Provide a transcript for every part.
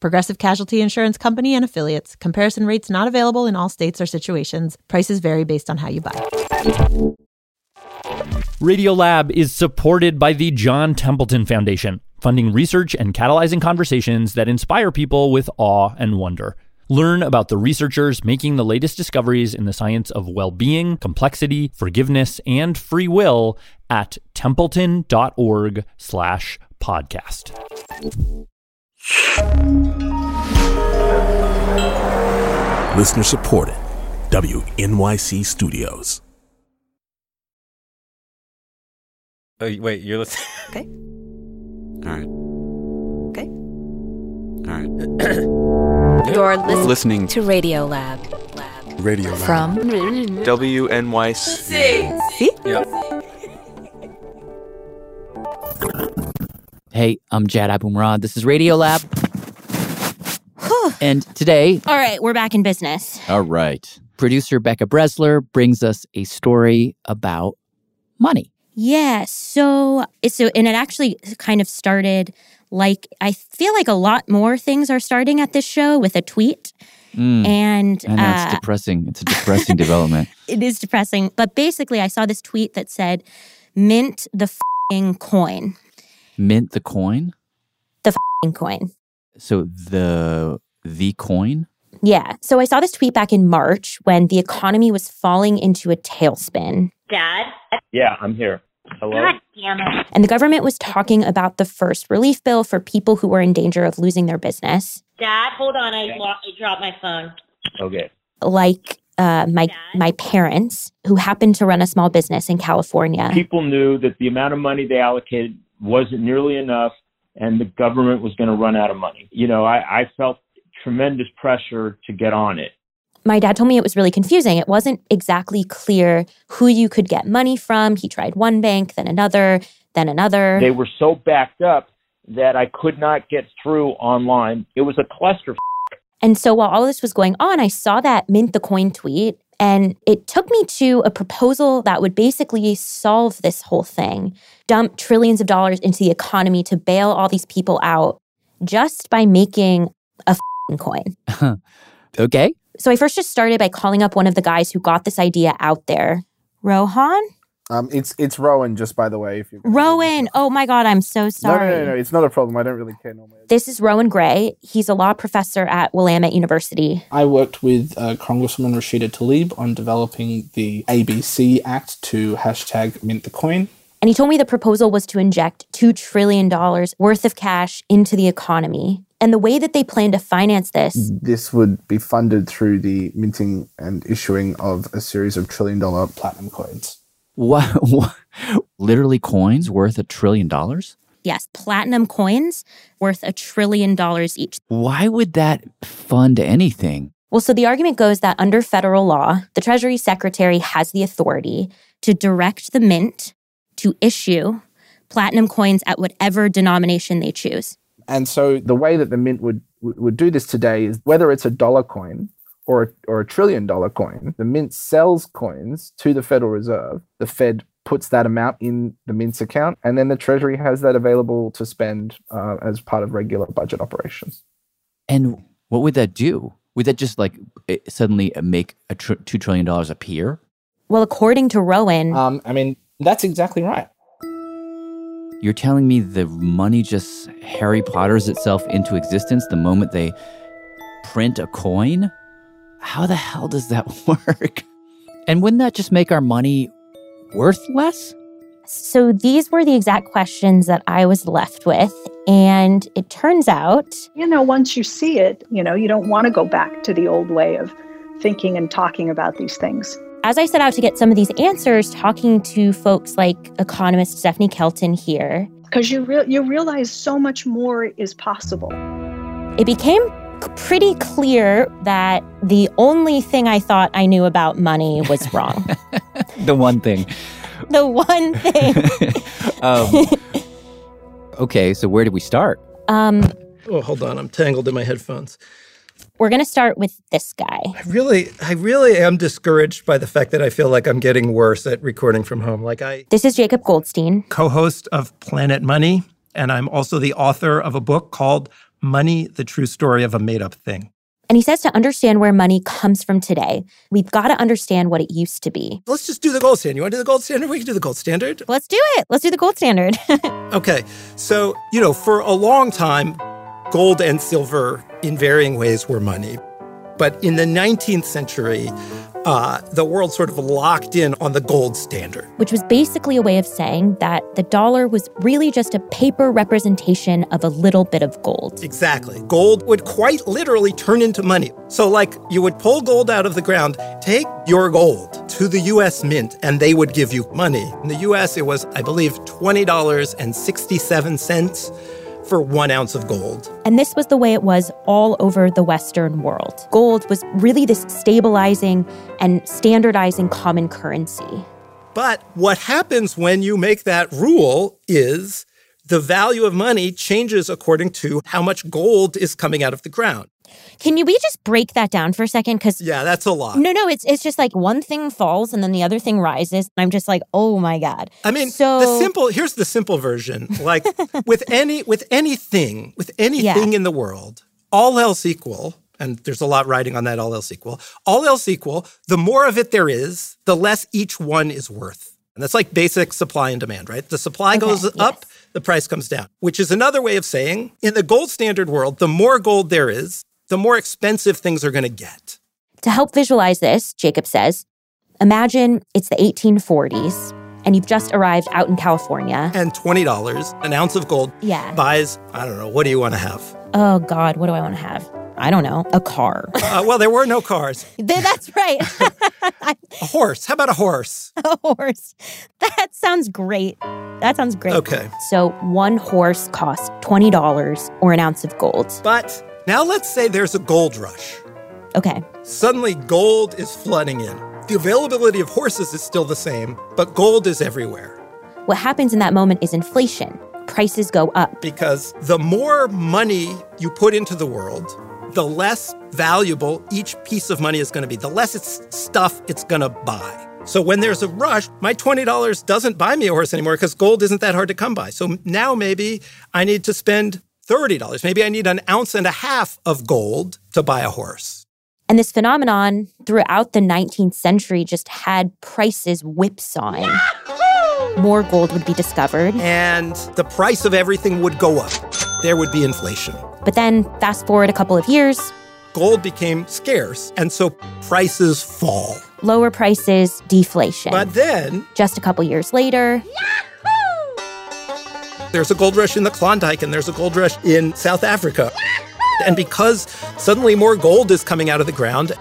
Progressive Casualty Insurance Company and affiliates. Comparison rates not available in all states or situations. Prices vary based on how you buy. Radiolab is supported by the John Templeton Foundation, funding research and catalyzing conversations that inspire people with awe and wonder. Learn about the researchers making the latest discoveries in the science of well-being, complexity, forgiveness, and free will at templeton.org slash podcast. Listener supported. WNYC Studios. Oh, wait, you're listening. Okay. All right. Okay. All right. You're listening, Listening to Radio Lab. Lab. Radio Lab. From WNYC. See? Hey, I'm Jad Abumrad. This is Radio Lab. and today, All right, we're back in business. all right, producer Becca Bressler brings us a story about money. Yeah, so so and it actually kind of started like I feel like a lot more things are starting at this show with a tweet. Mm, And I know uh, it's depressing. It's a depressing development. it is depressing. But basically, I saw this tweet that said, "Mint the fing coin, Mint the coin. The fing coin." So the the coin. Yeah. So I saw this tweet back in March when the economy was falling into a tailspin, Dad? Yeah, I'm here. Hello? God damn it. and the government was talking about the first relief bill for people who were in danger of losing their business, Dad, hold on. I, lo- I dropped my phone. Okay. like uh, my my parents who happened to run a small business in California. People knew that the amount of money they allocated wasn't nearly enough and the government was going to run out of money. You know, I, I felt tremendous pressure to get on it. my dad told me it was really confusing. It wasn't exactly clear who you could get money from. He tried one bank, then another, then another. They were so backed up that I could not get through online. It was a cluster. and so while all this was going on, I saw that mint the coin tweet and it took me to a proposal that would basically solve this whole thing. Dump trillions of dollars into the economy to bail all these people out just by making a f***ing coin. Okay. So I first just started by calling up one of the guys who got this idea out there. Rohan? Um, it's it's Rowan, just by the way. If you Rowan. Oh my God, I'm so no, sorry. no, no, no, it's not a problem. I don't really care normally. This is Rowan Grey. He's a law professor at Willamette University. I worked with uh, Congresswoman Rashida Tlaib on developing the ABC Act to hashtag mint the coin. And he told me the proposal was to inject $2 trillion worth of cash into the economy. And the way that they plan to finance this, This would be funded through the minting and issuing of a series of trillion dollar Platinum coins. What, what? Literally coins worth a trillion dollars? yes, platinum coins worth a trillion dollars each. Why would that fund anything? Well, so the argument goes that under federal law, the Treasury Secretary has the authority to direct the mint to issue platinum coins at whatever denomination they choose. And so the way that the mint would would would do this today is whether it's a dollar coin or a, or a trillion dollar coin, the mint sells coins to the Federal Reserve. The Fed puts that amount in the mint's account, and then the Treasury has that available to spend uh, as part of regular budget operations. And what would that do? Would that just like suddenly make a tr- two trillion dollars appear? Well, according to Rowan, Um, I mean, that's exactly right. You're telling me the money just Harry Potters itself into existence the moment they print a coin? How the hell does that work? And wouldn't that just make our money worth less? So these were the exact questions that I was left with. And it turns out, you know, once you see it, you know, you don't want to go back to the old way of thinking and talking about these things. as I set out to get some of these answers, talking to folks like economist Stephanie Kelton here, Because you, re- you realize so much more is possible. it became c- pretty clear that the only thing I thought I knew about money was wrong. the one thing. The one thing. Um, okay, so where did we start? um, Oh, hold on. I'm tangled in my headphones. we're going to start with this guy. I really, I really am discouraged by the fact that I feel like I'm getting worse at recording from home. Like I This is Jacob Goldstein. co-host of Planet Money, and I'm also the author of a book called Money: The True Story of a Made-Up Thing. And he says to understand where money comes from today, we've got to understand what it used to be. Let's just do the gold standard. You want to do the gold standard? We can do the gold standard. Let's do it. Let's do the gold standard. Okay. So, you know, for a long time, gold and silver in varying ways were money. But in the 19th century, uh, the world sort of locked in on the gold standard. which was basically a way of saying that the dollar was really just a paper representation of a little bit of gold. Exactly. Gold would quite literally turn into money. So, like, you would pull gold out of the ground, take your gold to the US Mint, and they would give you money. In the US, it was, I believe, $20.67 for one ounce of gold. And this was the way it was all over the Western world. Gold was really this stabilizing and standardizing common currency. But what happens when you make that rule is the value of money changes according to how much gold is coming out of the ground. Can you we just break that down for a second? Because Yeah, that's a lot. no, no, it's it's just like one thing falls and then the other thing rises. I'm just like, oh my god. I mean, so the simple here's the simple version. Like with any with anything, with anything in the world, all else equal, and there's a lot riding on that all else equal. All else equal, the more of it there is, the less each one is worth. And that's like basic supply and demand, right? The supply Okay, goes up, the price comes down, which is another way of saying in the gold standard world, the more gold there is, the more expensive things are going to get. To help visualize this, Jacob says, imagine it's the 1840s and you've just arrived out in California. And $20, an ounce of gold, Yeah. buys, I don't know, what do you want to have? Oh God, what do I want to have? I don't know, a car. Uh, well, there were no cars. That's right. A horse. How about a horse? a horse. That sounds great. That sounds great. Okay. So one horse costs $20 or an ounce of gold. But now let's say there's a gold rush. Okay. Suddenly, gold is flooding in. The availability of horses is still the same, but gold is everywhere. What happens in that moment is inflation. Prices go up. Because the more money you put into the world, the less valuable each piece of money is going to be, the less it's stuff it's going to buy. So when there's a rush, my $20 doesn't buy me a horse anymore because gold isn't that hard to come by. So now maybe I need to spend $30. Maybe I need an ounce and a half of gold to buy a horse. And this phenomenon throughout the 19th century just had prices whipsawing. More gold would be discovered. And the price of everything would go up. There would be inflation. But then, fast forward a couple of years, Gold became scarce, and so prices fall. lower prices, deflation. But then Just a couple years later, there's a gold rush in the Klondike and there's a gold rush in South Africa. And because suddenly more gold is coming out of the ground,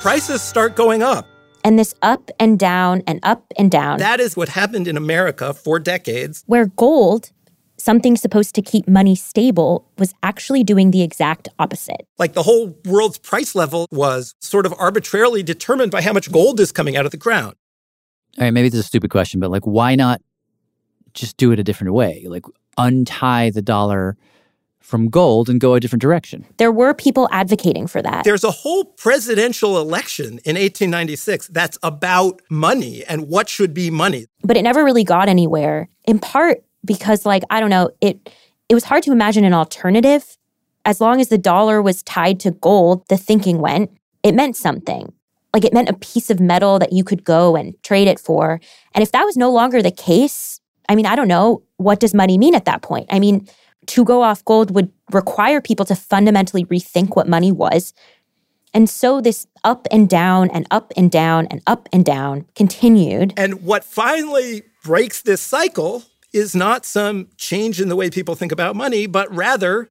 prices start going up. and this up and down and up and down, That is what happened in America for decades. where gold, something supposed to keep money stable, was actually doing the exact opposite. Like the whole world's price level was sort of arbitrarily determined by how much gold is coming out of the ground. All right, maybe this is a stupid question, but like, why not just do it a different way? Like, untie the dollar from gold and go a different direction. There were people advocating for that. There's a whole presidential election in 1896 that's about money and what should be money. but it never really got anywhere in part because like i don't know it it was hard to imagine an alternative as long as the dollar was tied to gold the thinking went it meant something like it meant a piece of metal that you could go and trade it for and if that was no longer the case i mean i don't know. What does money mean at that point? I mean to go off gold would require people to fundamentally rethink what money was. And so this up and down and up and down and up and down continued. And what finally breaks this cycle is not some change in the way people think about money, but rather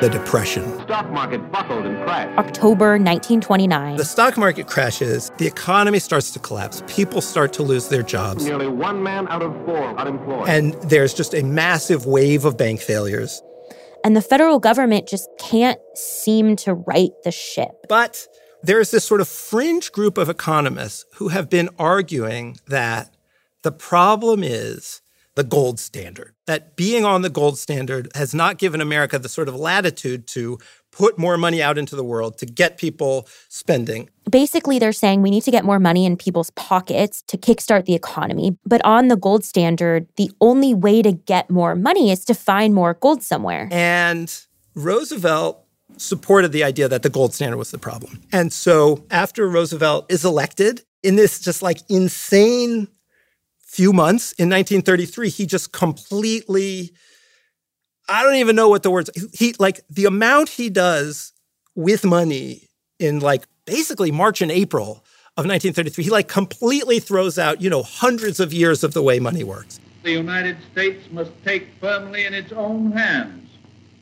the depression. Stock market buckled and crashed. October 1929. The stock market crashes, the economy starts to collapse, people start to lose their jobs, Nearly one man out of four unemployed. and there's just a massive wave of bank failures. And the federal government just can't seem to right the ship. But There's this sort of fringe group of economists who have been arguing that the problem is the gold standard, that being on the gold standard has not given America the sort of latitude to put more money out into the world to get people spending. Basically, they're saying we need to get more money in people's pockets to kickstart the economy. But on the gold standard, the only way to get more money is to find more gold somewhere. And Roosevelt supported the idea that the gold standard was the problem. And so after Roosevelt is elected, in this just like insane few months. In 1933, he just completely I don't even know what the words he like the amount he does with money in like basically March and April of 1933 he like completely throws out you know hundreds of years of the way money works. The united states must take firmly in its own hands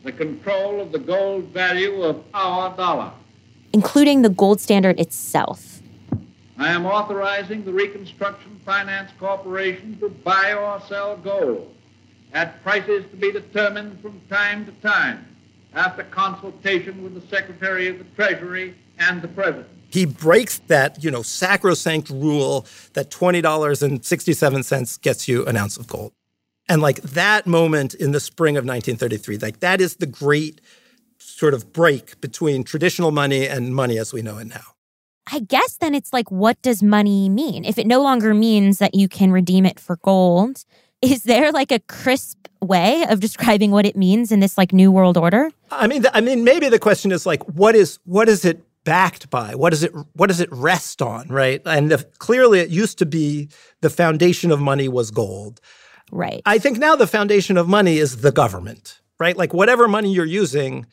the control of the gold value of our dollar. Including the gold standard itself i am authorizing the reconstruction finance corporation to buy or sell gold at prices to be determined from time to time after consultation with the Secretary of the Treasury and the President. He breaks that, you know, sacrosanct rule that $20.67 gets you an ounce of gold. And like that moment in the spring of 1933, like that is the great sort of break between traditional money and money as we know it now. I guess then it's like, what does money mean? If it no longer means that you can redeem it for gold, is there like a crisp way of describing what it means in this like new world order? I mean, I mean, maybe the question is like, what is what is it backed by? What does it what does it rest on? Right? And the, clearly, it used to be the foundation of money was gold. Right. I think now the foundation of money is the government. Right? Like whatever money you're using,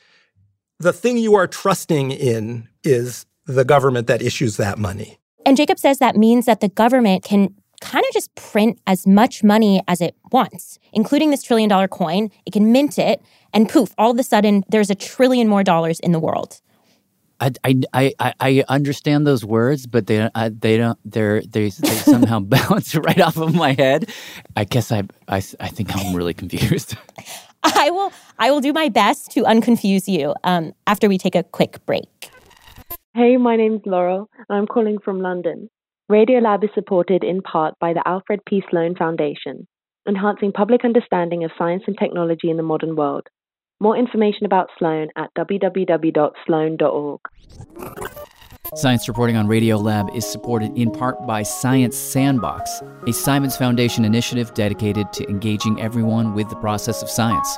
the thing you are trusting in is the government that issues that money. And Jacob says that means that the government can kind of just print as much money as it wants, including this trillion dollar coin. It can mint it, and poof, all of a sudden, there's a trillion more dollars in the world. I, I, I, I understand those words, but they I, they don't they're they, they somehow bounce right off of my head. I guess I, I I think I'm really confused. I will I will do my best to unconfuse you um, after we take a quick break. Hey, my name's Laurel, and I'm calling from London. Radiolab is supported in part by the Alfred P. Sloan Foundation, enhancing public understanding of science and technology in the modern world. More information about Sloan at www.sloan.org. Science reporting on Radiolab is supported in part by Science Sandbox, a Simons Foundation initiative dedicated to engaging everyone with the process of science.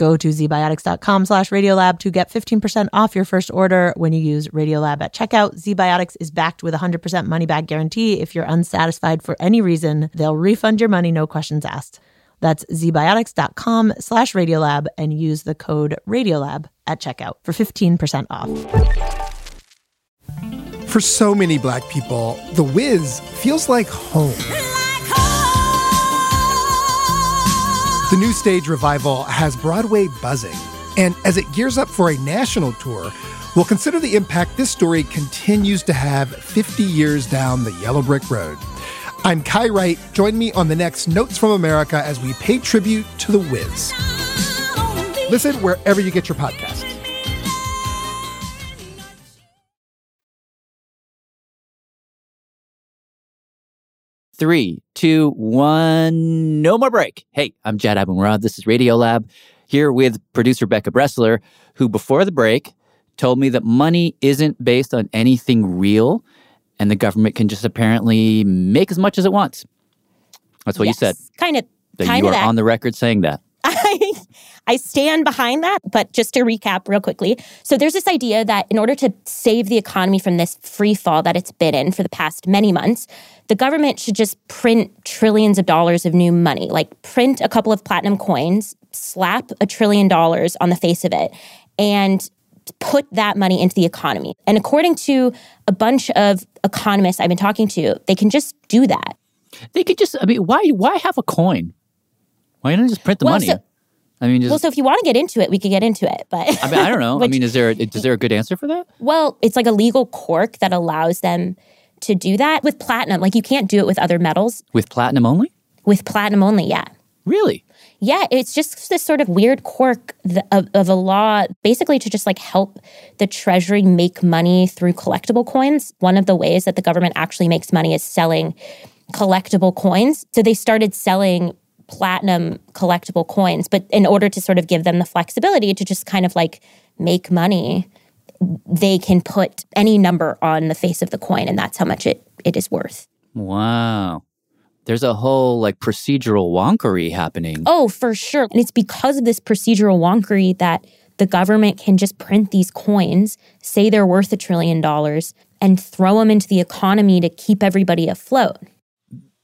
Go to zbiotics.com slash radiolab to get 15% off your first order when you use Radiolab at checkout. ZBiotics is backed with a 100% money back guarantee. If you're unsatisfied for any reason, they'll refund your money, no questions asked. That's zbiotics.com slash radiolab and use the code radiolab at checkout for 15% off. For so many black people, The Wiz feels like home. The new stage revival has Broadway buzzing, and as it gears up for a national tour, we'll consider the impact this story continues to have 50 years down the yellow brick road. I'm Kai Wright. Join me on the next Notes from America as we pay tribute to The Wiz. Listen wherever you get your podcasts. Three, two, one, no more break. Hey, I'm Jad Abumrad. This is Radiolab here with producer Becca Bressler, who before the break told me that money isn't based on anything real and the government can just apparently make as much as it wants. That's what yes. you said. Kind of. That kind you are that. on the record saying that. I, I stand behind that. But just to recap real quickly. So there's this idea that in order to save the economy from this free fall that it's been in for the past many months, the government should just print trillions of dollars of new money, like print a couple of platinum coins, slap a trillion dollars on the face of it, and put that money into the economy. And according to a bunch of economists I've been talking to, they can just do that. They could just, I mean, why why have a coin? Why don't just print the Well, money? so- I mean, just, well, so if you want to get into it, we could get into it. But I mean, I don't know. I mean, is there is there a good answer for that? well, it's like a legal quirk that allows them to do that with platinum. Like you can't do it with other metals. With platinum only? With platinum only, yeah. Really? Yeah, it's just this sort of weird quirk of, of a law, basically to just like help the Treasury make money through collectible coins. One of the ways that the government actually makes money is selling collectible coins. So they started selling platinum collectible coins, but in order to sort of give them the flexibility to just kind of like make money, they can put any number on the face of the coin, and that's how much it, it is worth. Wow. There's a whole like procedural wonkery happening. Oh, for sure. And it's because of this procedural wonkery that the government can just print these coins, say they're worth a trillion dollars, and throw them into the economy to keep everybody afloat.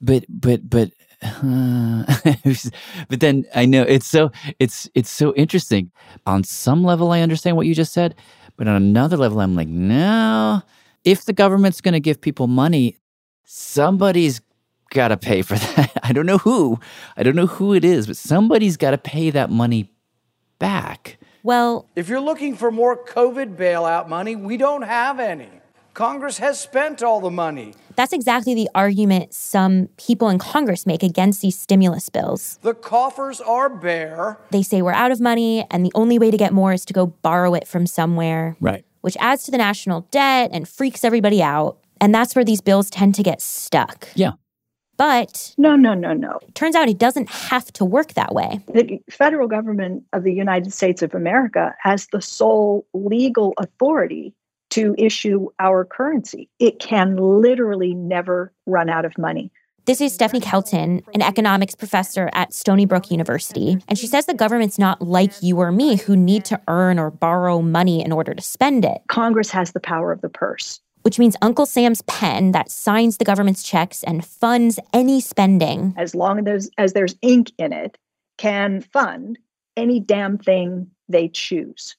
But but but uh, but then I know it's so it's it's so interesting. On some level, I understand what you just said, but on another level, I'm like, no. If the government's going to give people money, somebody's got to pay for that. I don't know who. I don't know who it is, but somebody's got to pay that money back. Well, If you're looking for more COVID bailout money, we don't have any. Congress has spent all the money. that's exactly the argument some people in Congress make against these stimulus bills. The coffers are bare. They say we're out of money, and the only way to get more is to go borrow it from somewhere. Right. which adds to the national debt and freaks everybody out. And that's where these bills tend to get stuck. Yeah. But no, no, no, no. Turns out it doesn't have to work that way. The federal government of the United States of America has the sole legal authority to issue our currency. It can literally never run out of money. This is Stephanie Kelton, an economics professor at Stony Brook University. And she says the government's not like you or me who need to earn or borrow money in order to spend it. Congress has the power of the purse. Which means Uncle Sam's pen that signs the government's checks and funds any spending. As long as there's, as there's ink in it, can fund any damn thing they choose.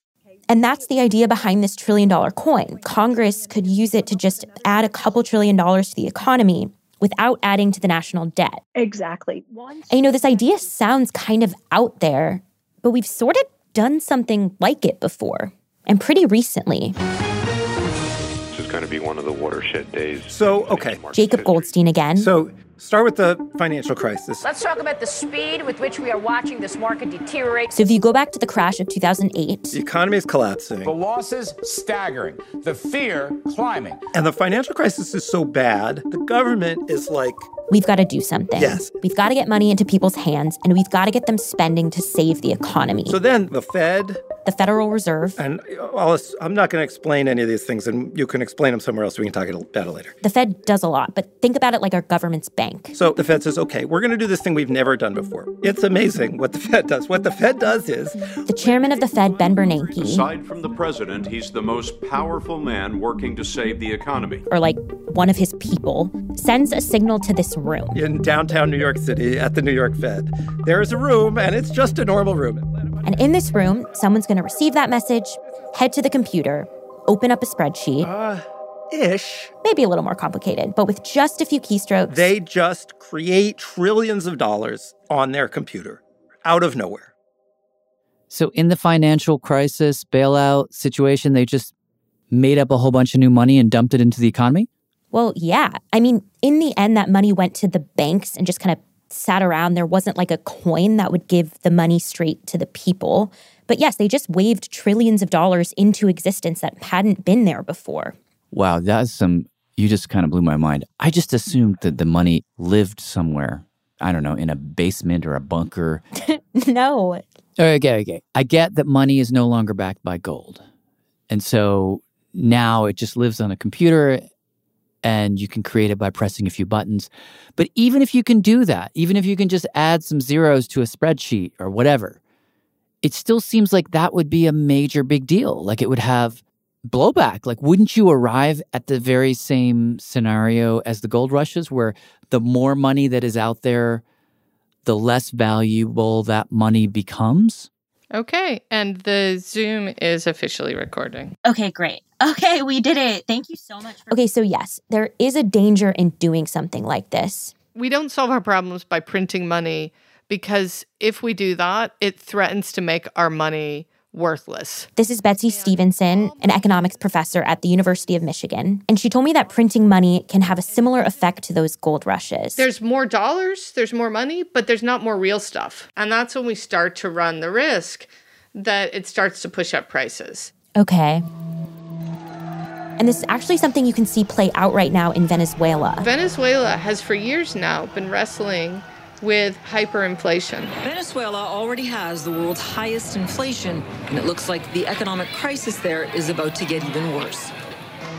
And that's the idea behind this trillion dollar coin. Congress could use it to just add a couple trillion dollars to the economy without adding to the national debt. Exactly. And you know, this idea sounds kind of out there, but we've sort of done something like it before, and pretty recently. This is going to be one of the watershed days. So, okay. Jacob Goldstein again. So, start with the financial crisis. Let's talk about the speed with which we are watching this market deteriorate. So if you go back to the crash of 2008, The economy is collapsing. The losses staggering, the fear climbing. And the financial crisis is so bad, the government is like, we've got to do something. Yes. We've got to get money into people's hands, and we've got to get them spending to save the economy. so then the Fed, the Federal Reserve, and uh, I'll, I'm not going to explain any of these things, and you can explain them somewhere else. We can talk about it later. the Fed does a lot, but think about it like our government's bank. So the Fed says, okay, we're going to do this thing we've never done before. It's amazing what the Fed does. What the Fed does is The chairman of the Fed, Ben Bernanke, Aside from the president, he's the most powerful man working to save the economy. or like one of his people, sends a signal to this room. in downtown New York City at the New York Fed. There is a room, and it's just a normal room. And in this room, someone's going to receive that message, head to the computer, open up a spreadsheet. Uh, ish. Maybe a little more complicated, but with just a few keystrokes. They just create trillions of dollars on their computer out of nowhere. So in the financial crisis bailout situation, they just made up a whole bunch of new money and dumped it into the economy? Well, yeah. I mean, in the end, that money went to the banks and just kind of sat around. There wasn't like a coin that would give the money straight to the people. But yes, they just waved trillions of dollars into existence that hadn't been there before. Wow, that's some you just kind of blew my mind. I just assumed that the money lived somewhere. I don't know, in a basement or a bunker. no. Okay, okay. I get that money is no longer backed by gold. And so now it just lives on a computer and you can create it by pressing a few buttons. But even if you can do that, even if you can just add some zeros to a spreadsheet or whatever, it still seems like that would be a major big deal. Like it would have blowback. Like, wouldn't you arrive at the very same scenario as the gold rushes, where the more money that is out there, the less valuable that money becomes? Okay, and the Zoom is officially recording. Okay, great. Okay, we did it. Thank you so much. For- okay, so yes, there is a danger in doing something like this. We don't solve our problems by printing money because if we do that, it threatens to make our money worthless. This is Betsey Stevenson, an economics professor at the University of Michigan. And she told me that printing money can have a similar effect to those gold rushes. There's more dollars, there's more money, but there's not more real stuff. And that's when we start to run the risk that it starts to push up prices. Okay. And this is actually something you can see play out right now in Venezuela. Venezuela has for years now been wrestling with hyperinflation. Venezuela already has the world's highest inflation, and it looks like the economic crisis there is about to get even worse.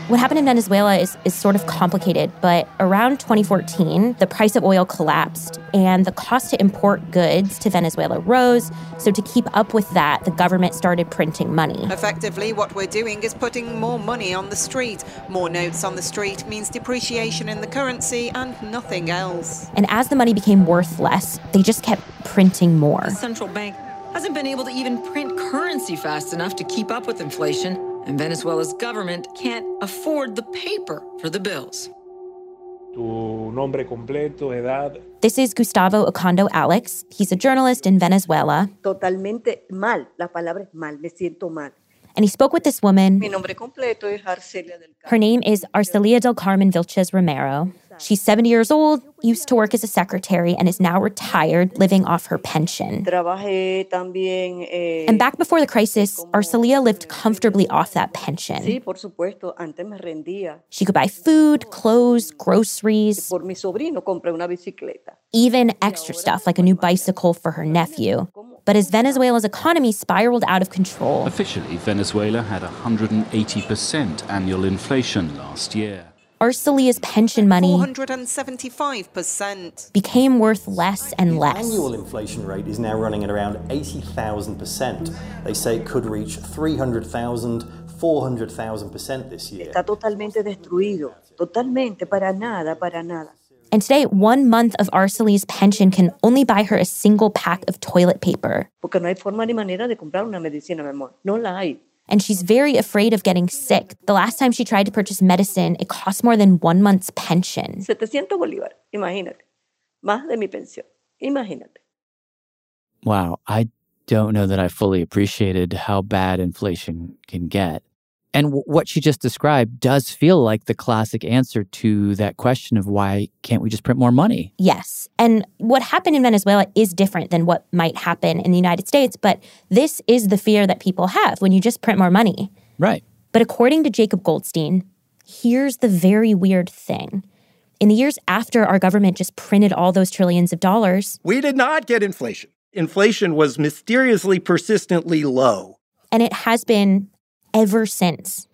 What happened in Venezuela is, is sort of complicated, but around 2014, the price of oil collapsed and the cost to import goods to Venezuela rose. So, to keep up with that, the government started printing money. Effectively, what we're doing is putting more money on the street. More notes on the street means depreciation in the currency and nothing else. And as the money became worth less, they just kept printing more. The central bank hasn't been able to even print currency fast enough to keep up with inflation and Venezuela's government can't afford the paper for the bills. Tu nombre completo, edad. This is Gustavo Ocando Alex. He's a journalist in Venezuela. Totalmente mal. La palabra es mal. Me siento mal. And he spoke with this woman. Mi nombre completo es Arcelia del Her name is Arcelia del Carmen Vilches Romero. She's 70 years old, used to work as a secretary, and is now retired, living off her pension. Eh, and back before the crisis, Arcelia lived comfortably off that pension. Sí, por supuesto. Antes me rendía. She could buy food, clothes, groceries. Por mi sobrino compré una bicicleta. Even extra stuff like a new bicycle for her nephew. But as Venezuela's economy spiraled out of control, officially Venezuela had 180% annual inflation last year. Arcelia's pension money 475% became worth less and less. The annual inflation rate is now running at around 80,000%. They say it could reach 300,000, 400,000% this year. Está totalmente destruido. Totalmente, para nada, para nada. And today, one month of Arcelia's pension can only buy her a single pack of toilet paper. Porque no hay forma ni manera de comprar una medicina, mi amor. No la hay and she's very afraid of getting sick. The last time she tried to purchase medicine, it cost more than one month's pension. 700 bolívar, imagínate. Más de mi pensión, imagínate. Wow, I don't know that I fully appreciated how bad inflation can get. And w- what she just described does feel like the classic answer to that question of why can't we just print more money? Yes. And what happened in Venezuela is different than what might happen in the United States, but this is the fear that people have when you just print more money. Right. But according to Jacob Goldstein, here's the very weird thing. In the years after our government just printed all those trillions of dollars, we did not get inflation. Inflation was mysteriously persistently low. And it has been ever since.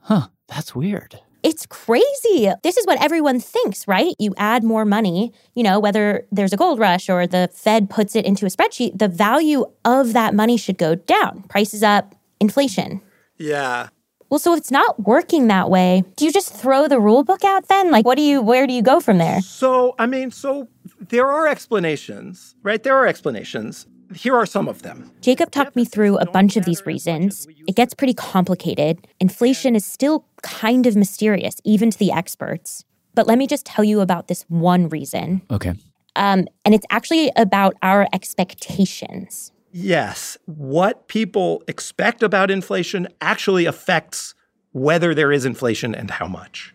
Huh, that's weird. It's crazy. This is what everyone thinks, right? You add more money, you know, whether there's a gold rush or the Fed puts it into a spreadsheet, the value of that money should go down. Prices up, inflation. Yeah. Well, so if it's not working that way, do you just throw the rule book out then? Like, what do you, where do you go from there? So, I mean, so there are explanations, right? There are explanations. Here are some of them. Jacob talked me through a bunch of these reasons. It gets pretty complicated. Inflation is still kind of mysterious, even to the experts. But let me just tell you about this one reason. Okay. Um, and it's actually about our expectations. Yes. What people expect about inflation actually affects whether there is inflation and how much.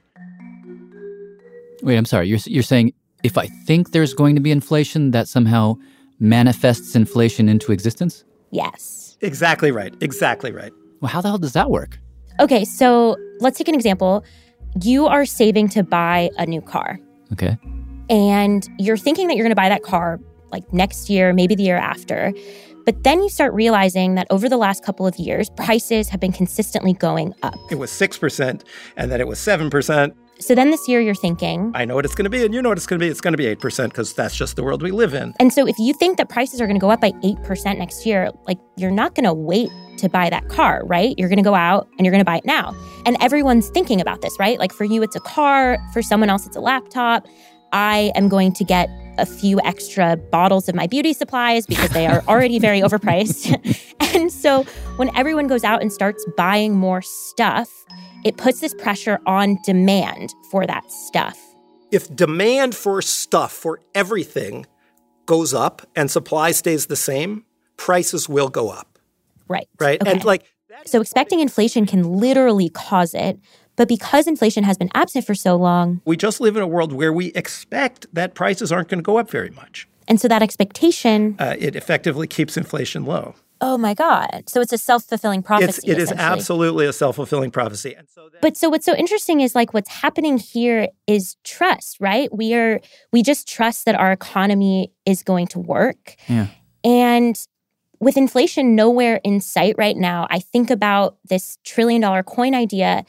Wait, I'm sorry. You're, you're saying if I think there's going to be inflation, that somehow manifests inflation into existence? Yes. Exactly right. Exactly right. Well, how the hell does that work? Okay, so let's take an example. You are saving to buy a new car. Okay. And you're thinking that you're going to buy that car like next year, maybe the year after. But then you start realizing that over the last couple of years, prices have been consistently going up. It was 6%, and then it was 7%. So then this year you're thinking. I know what it's going to be, and you know what it's going to be. It's going to be 8% because that's just the world we live in. And so if you think that prices are going to go up by 8% next year, like you're not going to wait to buy that car, right? You're going to go out and you're going to buy it now. And everyone's thinking about this, right? Like for you, it's a car, for someone else, it's a laptop. I am going to get a few extra bottles of my beauty supplies because they are already very overpriced. and so when everyone goes out and starts buying more stuff, it puts this pressure on demand for that stuff. If demand for stuff, for everything, goes up and supply stays the same, prices will go up. Right. Right. Okay. And like, so expecting inflation can literally cause it. But because inflation has been absent for so long, we just live in a world where we expect that prices aren't going to go up very much. And so that expectation, uh, it effectively keeps inflation low. Oh my God. So it's a self fulfilling prophecy. It's, it is absolutely a self fulfilling prophecy. And so then- but so what's so interesting is like what's happening here is trust, right? We are, we just trust that our economy is going to work. Yeah. And with inflation nowhere in sight right now, I think about this trillion dollar coin idea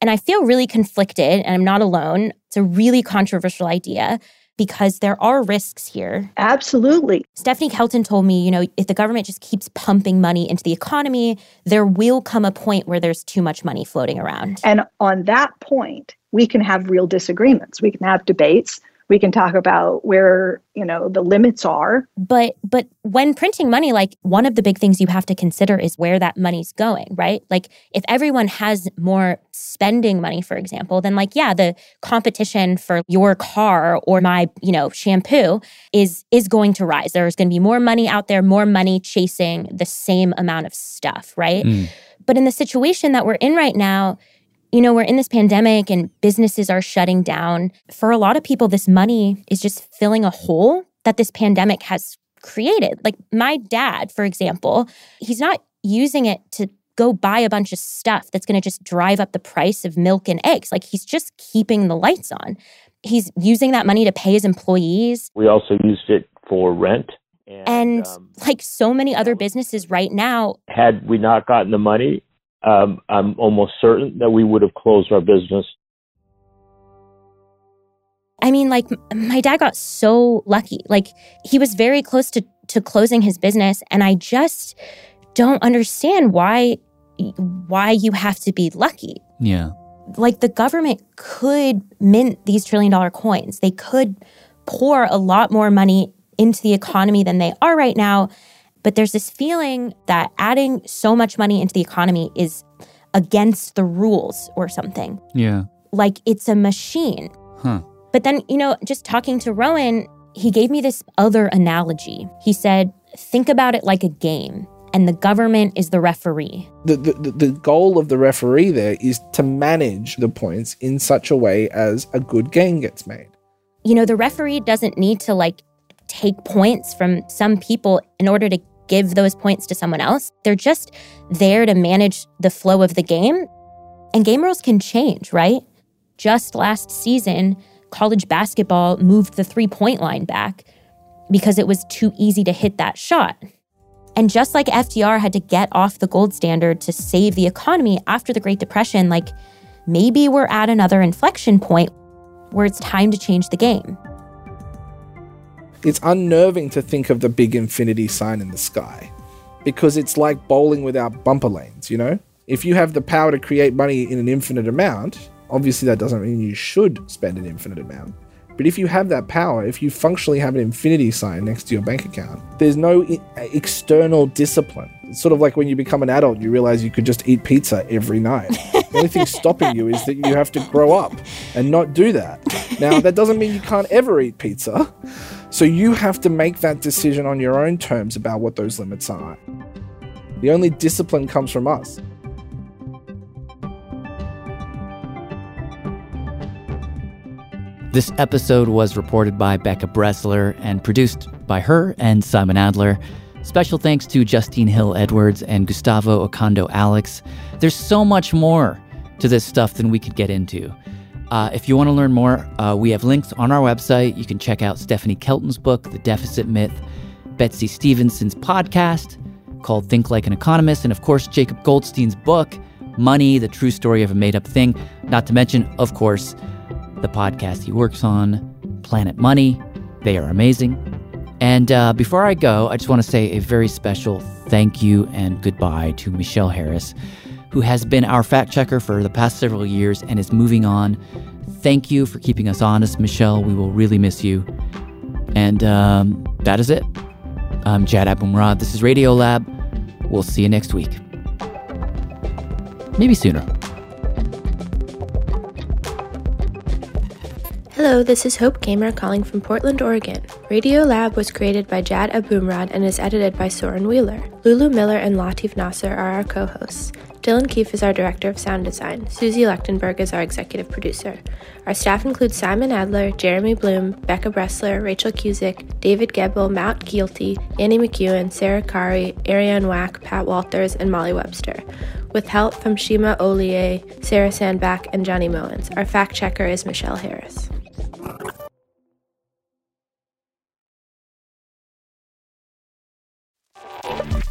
and I feel really conflicted, and I'm not alone. It's a really controversial idea because there are risks here. Absolutely. Stephanie Kelton told me, you know, if the government just keeps pumping money into the economy, there will come a point where there's too much money floating around. And on that point, we can have real disagreements. We can have debates we can talk about where you know the limits are. But but when printing money like one of the big things you have to consider is where that money's going right? Like if everyone has more spending money for example then like yeah the competition for your car or my you know shampoo is is going to rise. There's going to be more money out there more money chasing the same amount of stuff right? Mm. but in the situation that we're in right now you know, we're in this pandemic and businesses are shutting down. For a lot of people, this money is just filling a hole that this pandemic has created. Like my dad, for example, he's not using it to go buy a bunch of stuff that's going to just drive up the price of milk and eggs. Like he's just keeping the lights on. He's using that money to pay his employees. We also used it for rent. And, and um, like so many other businesses right now, had we not gotten the money, um, I'm almost certain that we would have closed our business. I mean, like my dad got so lucky. Like he was very close to to closing his business, and I just don't understand why why you have to be lucky. Yeah. Like the government could mint these trillion dollar coins. They could pour a lot more money into the economy than they are right now but there's this feeling that adding so much money into the economy is against the rules or something. Yeah. Like it's a machine. Huh. But then, you know, just talking to Rowan, he gave me this other analogy. He said, think about it like a game and the government is the referee. The, the, the goal of the referee there is to manage the points in such a way as a good game gets made. You know, the referee doesn't need to like take points from some people in order to give those points to someone else. They're just there to manage the flow of the game. And game rules can change, right? Just last season, college basketball moved the three point line back because it was too easy to hit that shot. And just like FDR had to get off the gold standard to save the economy after the Great Depression, like maybe we're at another inflection point where it's time to change the game it's unnerving to think of the big infinity sign in the sky because it's like bowling without bumper lanes, you know? If you have the power to create money in an infinite amount, obviously that doesn't mean you should spend an infinite amount. But if you have that power, if you functionally have an infinity sign next to your bank account, there's no I- external discipline. It's sort of like when you become an adult, you realize you could just eat pizza every night. the only thing stopping you is that you have to grow up and not do that. Now, that doesn't mean you can't ever eat pizza. So you have to make that decision on your own terms about what those limits are. The only discipline comes from us. This episode was reported by Becca Bressler and produced by her and Simon Adler. Special thanks to Justene Hill Edwards and Gustavo Ocando Alex. There's so much more to this stuff than we could get into. Uh, if you want to learn more, uh, we have links on our website. You can check out Stephanie Kelton's book, The Deficit Myth, Betsey Stevenson's podcast called Think Like an Economist, and of course, Jacob Goldstein's book, Money, the True Story of a Made Up Thing. Not to mention, of course, the podcast he works on, Planet Money. They are amazing. And uh, before I go, I just want to say a very special thank you and goodbye to Michelle Harris, who has been our fact checker for the past several years and is moving on. Thank you for keeping us honest, Michelle. We will really miss you. And um, that is it. I'm Jad Abumrad. This is Radiolab. We'll see you next week. Maybe sooner. Hello, this is Hope Gamer calling from Portland, Oregon. Radiolab was created by Jad Abumrad and is edited by Soren Wheeler. Lulu Miller and Latif Nasser are our co hosts. Dylan Keefe is our director of sound design. Susie Lechtenberg is our executive producer. Our staff includes Simon Adler, Jeremy Bloom, Becca Bressler, Rachael Cusick, David Gebel, Matt Kielty, Annie McEwen, Sarah Qari, Arianne Wack, Pat Walters, and Molly Webster. With help from Shima Oliaee, Sarah Sandbach, and Jonny Moens. Our fact checker is Michelle Harris.